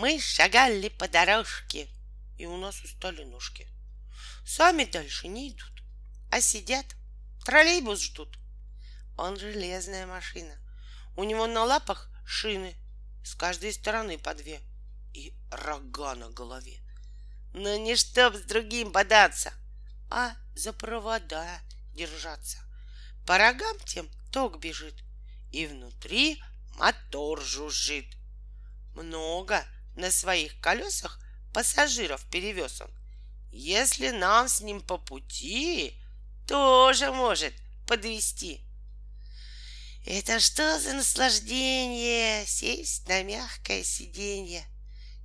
Мы шагали по дорожке, и у нас устали ножки. Сами дальше не идут, а сидят, троллейбус ждут. Он железная машина. У него на лапах шины, с каждой стороны по две, и рога на голове. Но не чтоб с другим бодаться, а за провода держаться. По рогам тем ток бежит, и внутри мотор жужжит. Много на своих колесах пассажиров перевез он. Если нам с ним по пути, тоже может подвести. Это что за наслаждение сесть на мягкое сиденье?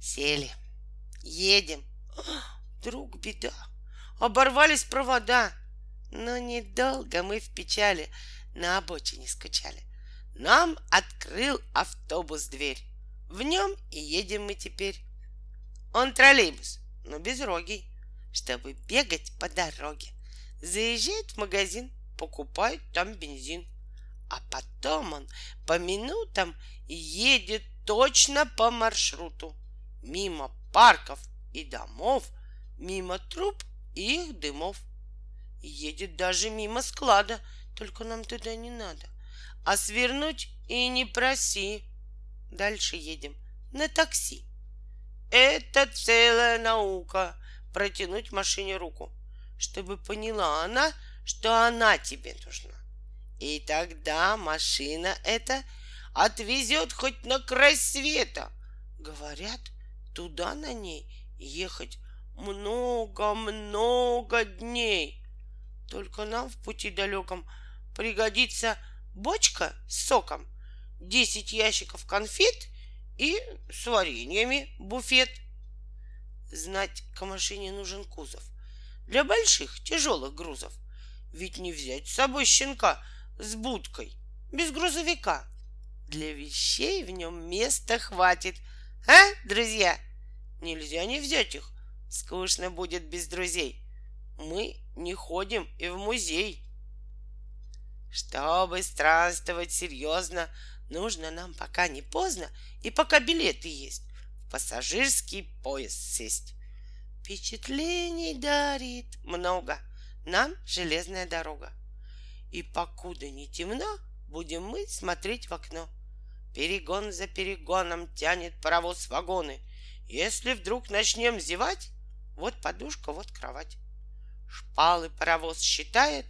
Сели, едем. О, друг, беда, оборвались провода. Но недолго мы в печали на обочине скучали. Нам открыл автобус дверь. В нем и едем мы теперь. Он троллейбус, но без роги, чтобы бегать по дороге. Заезжает в магазин, покупает там бензин. А потом он по минутам едет точно по маршруту. Мимо парков и домов, мимо труб и их дымов. Едет даже мимо склада, только нам туда не надо. А свернуть и не проси. Дальше едем на такси. Это целая наука протянуть машине руку, чтобы поняла она, что она тебе нужна. И тогда машина эта отвезет хоть на край света. Говорят, туда на ней ехать много-много дней. Только нам в пути далеком пригодится бочка с соком, десять ящиков конфет и с вареньями буфет. Знать, к машине нужен кузов для больших тяжелых грузов. Ведь не взять с собой щенка с будкой, без грузовика. Для вещей в нем места хватит. А, друзья? Нельзя не взять их. Скучно будет без друзей. Мы не ходим и в музей. Чтобы странствовать серьезно, нужно нам пока не поздно и пока билеты есть, в пассажирский поезд сесть. Впечатлений дарит много нам железная дорога. И покуда не темно, будем мы смотреть в окно. Перегон за перегоном тянет паровоз вагоны. Если вдруг начнем зевать, вот подушка, вот кровать. Шпалы паровоз считает,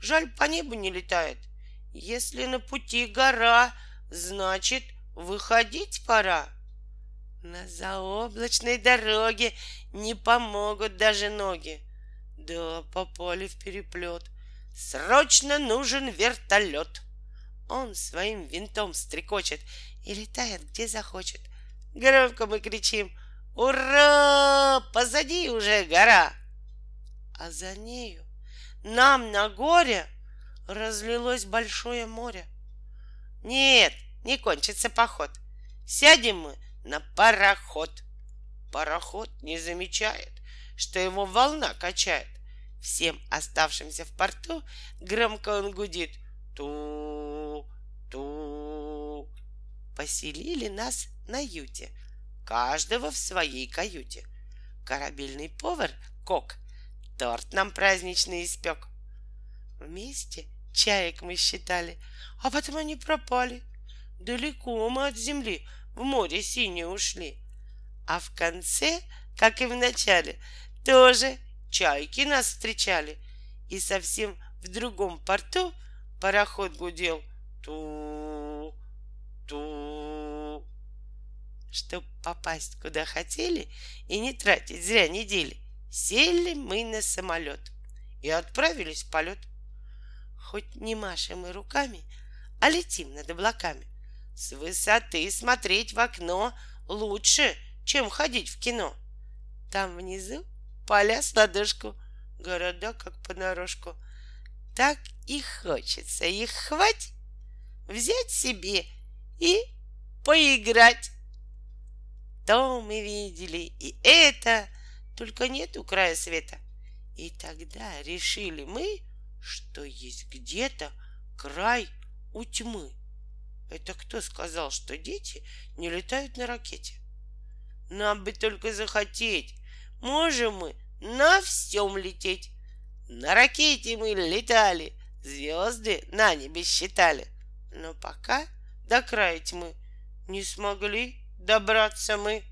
жаль, по небу не летает. Если на пути гора, значит, выходить пора. На заоблачной дороге не помогут даже ноги. Да, попали в переплет. Срочно нужен вертолет. Он своим винтом стрекочет и летает где захочет. Громко мы кричим «Ура! Позади уже гора!» А за нею нам на горе разлилось большое море. Нет, не кончится поход. Сядем мы на пароход. Пароход не замечает, что его волна качает. Всем оставшимся в порту громко он гудит. Ту, ту. Поселили нас на юте, каждого в своей каюте. Корабельный повар, кок, торт нам праздничный испек. Вместе чаек мы считали, а потом они пропали. Далеко мы от земли в море синее ушли. А в конце, как и в начале, тоже чайки нас встречали. И совсем в другом порту пароход гудел ту ту Чтоб попасть куда хотели и не тратить зря недели, сели мы на самолет и отправились в полет. Хоть не машем мы руками, а летим над облаками. С высоты смотреть в окно лучше, чем ходить в кино. Там внизу поля с ладошку, города как понарошку. Так и хочется их хвать, взять себе и поиграть. То мы видели и это, только нету края света. И тогда решили мы, что есть где-то край у тьмы. Это кто сказал, что дети не летают на ракете? Нам бы только захотеть. Можем мы на всем лететь. На ракете мы летали, звезды на небе считали. Но пока до края тьмы не смогли добраться мы.